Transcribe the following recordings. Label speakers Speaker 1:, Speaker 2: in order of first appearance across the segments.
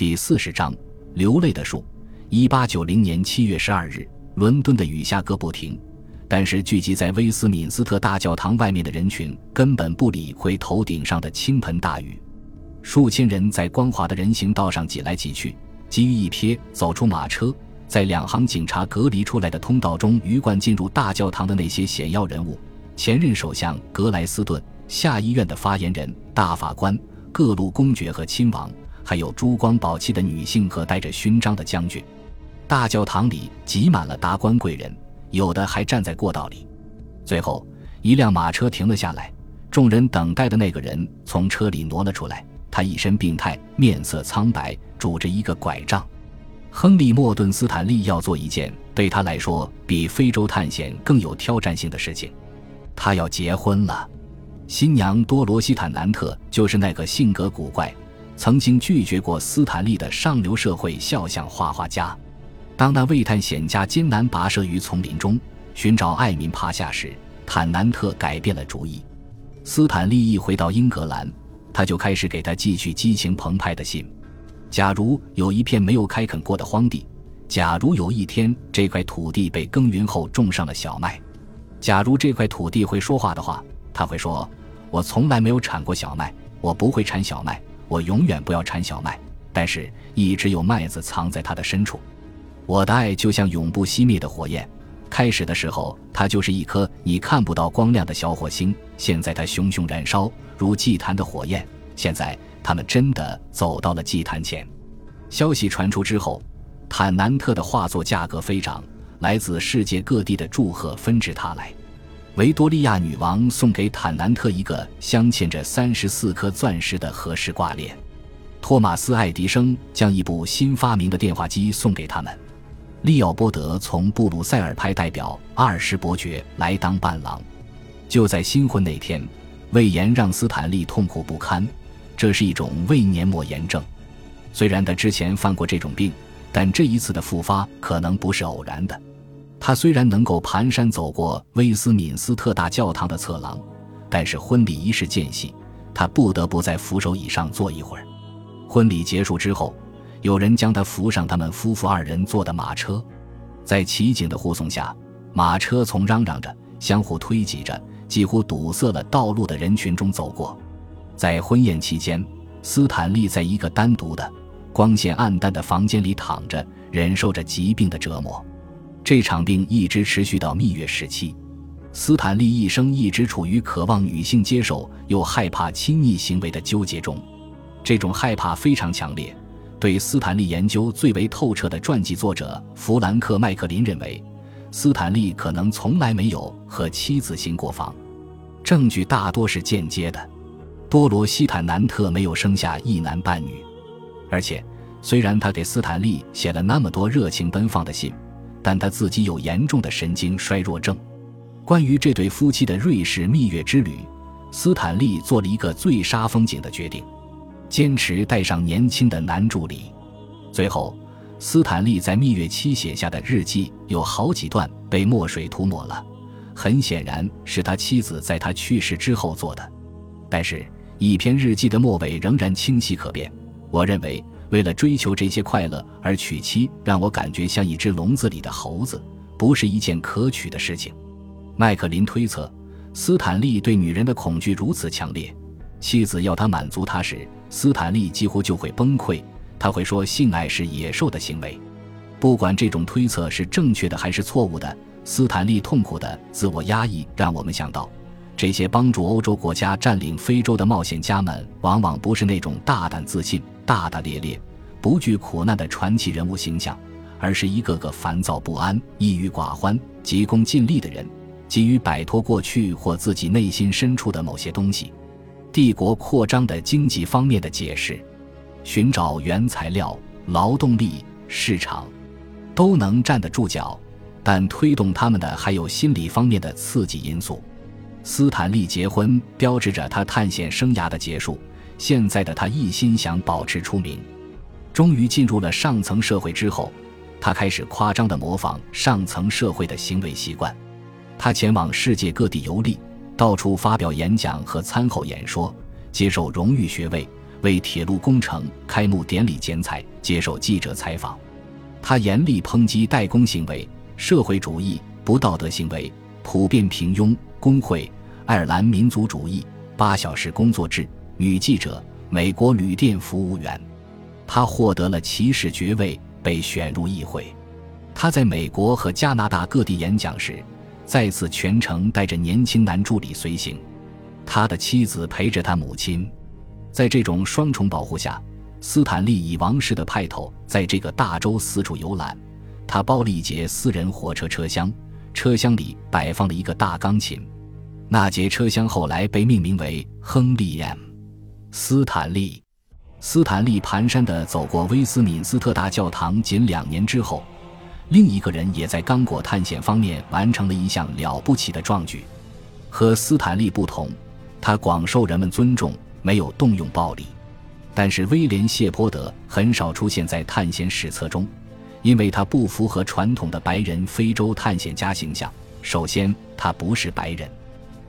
Speaker 1: 第四十章，流泪的树。一八九零年七月十二日，伦敦的雨下个不停，但是聚集在威斯敏斯特大教堂外面的人群根本不理会头顶上的倾盆大雨。数千人在光滑的人行道上挤来挤去，急于一瞥走出马车，在两行警察隔离出来的通道中鱼贯进入大教堂的那些显要人物：前任首相格莱斯顿。下议院的发言人、大法官、各路公爵和亲王，还有珠光宝气的女性和带着勋章的将军，大教堂里挤满了达官贵人，有的还站在过道里。最后，一辆马车停了下来，众人等待的那个人从车里挪了出来，他一身病态，面色苍白，拄着一个拐杖。亨利·莫顿·斯坦利要做一件对他来说比非洲探险更有挑战性的事情，他要结婚了。新娘多罗西坦南特就是那个性格古怪、曾经拒绝过斯坦利的上流社会肖像画画家。当那位探险家艰难跋涉于丛林中寻找艾民帕夏时，坦南特改变了主意。斯坦利一回到英格兰，他就开始给他寄去激情澎湃的信。假如有一片没有开垦过的荒地，假如有一天这块土地被耕耘后种上了小麦，假如这块土地会说话的话，他会说。我从来没有产过小麦，我不会产小麦，我永远不要产小麦。但是，一直有麦子藏在它的深处。我的爱就像永不熄灭的火焰，开始的时候，它就是一颗你看不到光亮的小火星。现在，它熊熊燃烧，如祭坛的火焰。现在，他们真的走到了祭坛前。消息传出之后，坦南特的画作价格飞涨，来自世界各地的祝贺纷至沓来。维多利亚女王送给坦南特一个镶嵌着三十四颗钻石的和氏挂链。托马斯·爱迪生将一部新发明的电话机送给他们。利奥波德从布鲁塞尔派代表阿尔什伯爵来当伴郎。就在新婚那天，胃炎让斯坦利痛苦不堪。这是一种胃黏膜炎症。虽然他之前犯过这种病，但这一次的复发可能不是偶然的。他虽然能够蹒跚走过威斯敏斯特大教堂的侧廊，但是婚礼仪式间隙，他不得不在扶手椅上坐一会儿。婚礼结束之后，有人将他扶上他们夫妇二人坐的马车，在骑警的护送下，马车从嚷嚷着、相互推挤着、几乎堵塞了道路的人群中走过。在婚宴期间，斯坦利在一个单独的、光线暗淡的房间里躺着，忍受着疾病的折磨。这场病一直持续到蜜月时期，斯坦利一生一直处于渴望女性接受又害怕亲昵行为的纠结中。这种害怕非常强烈。对斯坦利研究最为透彻的传记作者弗兰克·麦克林认为，斯坦利可能从来没有和妻子行过房，证据大多是间接的。多罗西坦南特没有生下一男半女，而且虽然他给斯坦利写了那么多热情奔放的信。但他自己有严重的神经衰弱症。关于这对夫妻的瑞士蜜月之旅，斯坦利做了一个最杀风景的决定：坚持带上年轻的男助理。最后，斯坦利在蜜月期写下的日记有好几段被墨水涂抹了，很显然是他妻子在他去世之后做的。但是，一篇日记的末尾仍然清晰可辨。我认为。为了追求这些快乐而娶妻，让我感觉像一只笼子里的猴子，不是一件可取的事情。麦克林推测，斯坦利对女人的恐惧如此强烈，妻子要他满足他时，斯坦利几乎就会崩溃。他会说性爱是野兽的行为。不管这种推测是正确的还是错误的，斯坦利痛苦的自我压抑让我们想到，这些帮助欧洲国家占领非洲的冒险家们，往往不是那种大胆自信。大大咧咧、不惧苦难的传奇人物形象，而是一个个烦躁不安、抑郁寡欢、急功近利的人，急于摆脱过去或自己内心深处的某些东西。帝国扩张的经济方面的解释，寻找原材料、劳动力、市场，都能站得住脚，但推动他们的还有心理方面的刺激因素。斯坦利结婚标志着他探险生涯的结束。现在的他一心想保持出名，终于进入了上层社会之后，他开始夸张地模仿上层社会的行为习惯。他前往世界各地游历，到处发表演讲和餐后演说，接受荣誉学位，为铁路工程开幕典礼剪彩，接受记者采访。他严厉抨击代工行为、社会主义不道德行为、普遍平庸、工会、爱尔兰民族主义、八小时工作制、女记者、美国旅店服务员。他获得了骑士爵位，被选入议会。他在美国和加拿大各地演讲时，再次全程带着年轻男助理随行。他的妻子陪着他母亲。在这种双重保护下，斯坦利以王室的派头在这个大洲四处游览。他包了一节私人火车车厢，车厢里摆放了一个大钢琴。那节车厢后来被命名为亨利 ·M· 斯坦利。斯坦利蹒跚地走过威斯敏斯特大教堂。仅两年之后，另一个人也在刚果探险方面完成了一项了不起的壮举。和斯坦利不同，他广受人们尊重。没有动用暴力，但是威廉·谢泼德很少出现在探险史册中，因为他不符合传统的白人非洲探险家形象。首先，他不是白人。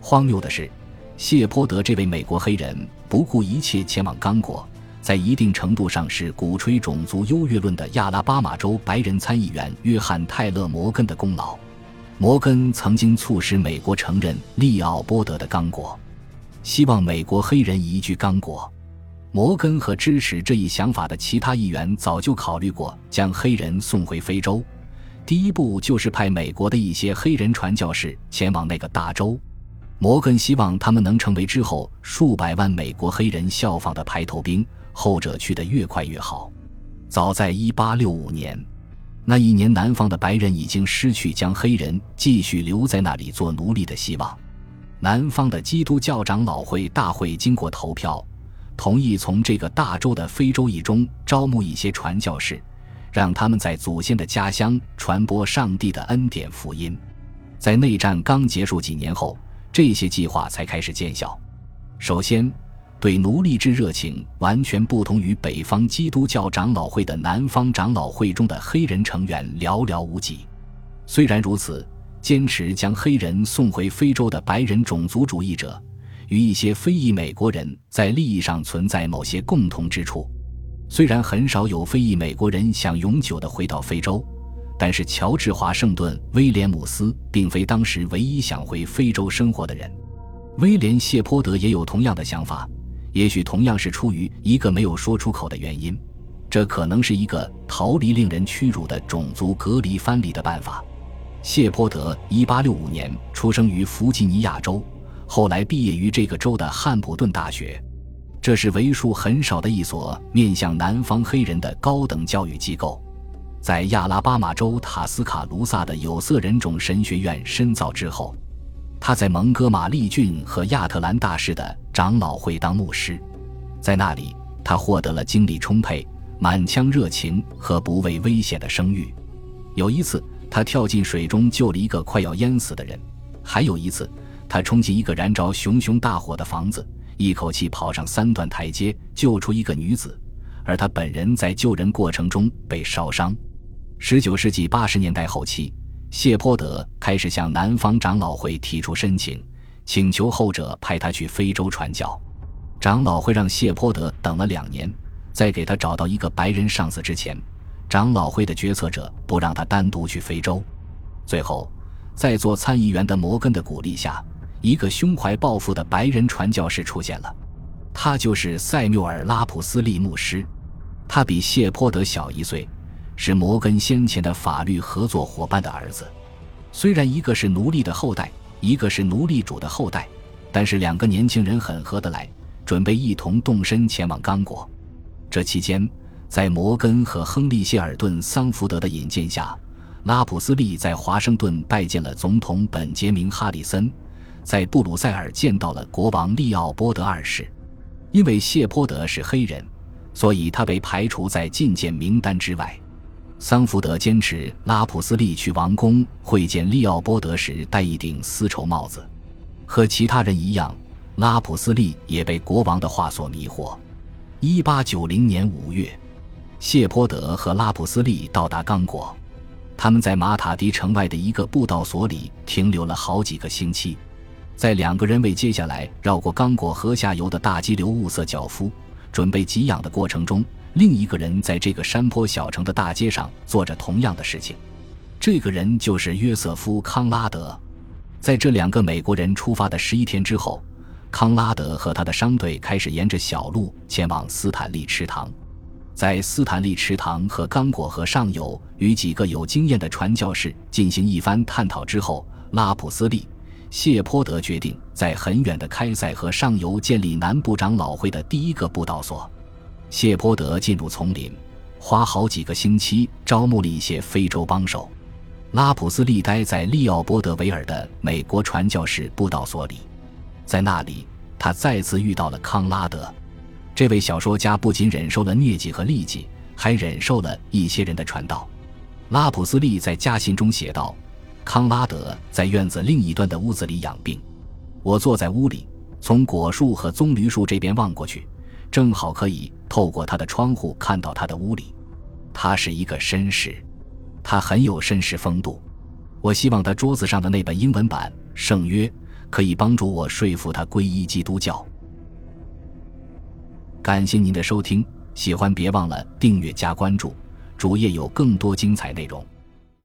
Speaker 1: 荒谬的是，谢泼德这位美国黑人不顾一切前往刚果，在一定程度上是鼓吹种族优越论的亚拉巴马州白人参议员约翰·泰勒·摩根的功劳。摩根曾经促使美国承认利奥波德的刚果。希望美国黑人移居刚果。摩根和支持这一想法的其他议员早就考虑过将黑人送回非洲。第一步就是派美国的一些黑人传教士前往那个大洲。摩根希望他们能成为之后数百万美国黑人效仿的排头兵，后者去得越快越好。早在1865年，那一年南方的白人已经失去将黑人继续留在那里做奴隶的希望。南方的基督教长老会大会经过投票，同意从这个大洲的非洲裔中招募一些传教士，让他们在祖先的家乡传播上帝的恩典福音。在内战刚结束几年后，这些计划才开始见效。首先，对奴隶制热情完全不同于北方基督教长老会的南方长老会中的黑人成员寥寥无几。虽然如此。坚持将黑人送回非洲的白人种族主义者，与一些非裔美国人在利益上存在某些共同之处。虽然很少有非裔美国人想永久地回到非洲，但是乔治·华盛顿·威廉姆斯并非当时唯一想回非洲生活的人。威廉·谢泼德也有同样的想法，也许同样是出于一个没有说出口的原因。这可能是一个逃离令人屈辱的种族隔离藩篱的办法。谢泼德1865年出生于弗吉尼亚州，后来毕业于这个州的汉普顿大学，这是为数很少的一所面向南方黑人的高等教育机构。在亚拉巴马州塔斯卡卢萨的有色人种神学院深造之后，他在蒙哥马利郡和亚特兰大市的长老会当牧师，在那里他获得了精力充沛、满腔热情和不畏危险的声誉。有一次。他跳进水中救了一个快要淹死的人，还有一次，他冲进一个燃着熊熊大火的房子，一口气跑上三段台阶救出一个女子，而他本人在救人过程中被烧伤。十九世纪八十年代后期，谢泼德开始向南方长老会提出申请，请求后者派他去非洲传教。长老会让谢泼德等了两年，在给他找到一个白人上司之前。长老会的决策者不让他单独去非洲。最后，在做参议员的摩根的鼓励下，一个胸怀抱负的白人传教士出现了。他就是塞缪尔·拉普斯利牧师。他比谢泼德小一岁，是摩根先前的法律合作伙伴的儿子。虽然一个是奴隶的后代，一个是奴隶主的后代，但是两个年轻人很合得来，准备一同动身前往刚果。这期间。在摩根和亨利·谢尔顿·桑福德的引荐下，拉普斯利在华盛顿拜见了总统本杰明·哈里森，在布鲁塞尔见到了国王利奥波德二世。因为谢泼德是黑人，所以他被排除在觐见名单之外。桑福德坚持拉普斯利去王宫会见利奥波德时戴一顶丝绸帽子。和其他人一样，拉普斯利也被国王的话所迷惑。一八九零年五月。谢泼德和拉普斯利到达刚果，他们在马塔迪城外的一个布道所里停留了好几个星期。在两个人为接下来绕过刚果河下游的大激流物色脚夫，准备给养的过程中，另一个人在这个山坡小城的大街上做着同样的事情。这个人就是约瑟夫·康拉德。在这两个美国人出发的十一天之后，康拉德和他的商队开始沿着小路前往斯坦利池塘。在斯坦利池塘和刚果河上游，与几个有经验的传教士进行一番探讨之后，拉普斯利。谢泼德决定在很远的开塞河上游建立南部长老会的第一个布道所。谢泼德进入丛林，花好几个星期招募了一些非洲帮手。拉普斯利待在利奥波德维尔的美国传教士布道所里，在那里他再次遇到了康拉德。这位小说家不仅忍受了疟疾和痢疾，还忍受了一些人的传道。拉普斯利在家信中写道。康拉德在院子另一端的屋子里养病，我坐在屋里，从果树和棕榈树这边望过去，正好可以透过他的窗户看到他的屋里。他是一个绅士，他很有绅士风度。我希望他桌子上的那本英文版《圣约》可以帮助我说服他皈依基督教。感谢您的收听，喜欢别忘了订阅加关注，主页有更多精彩内容。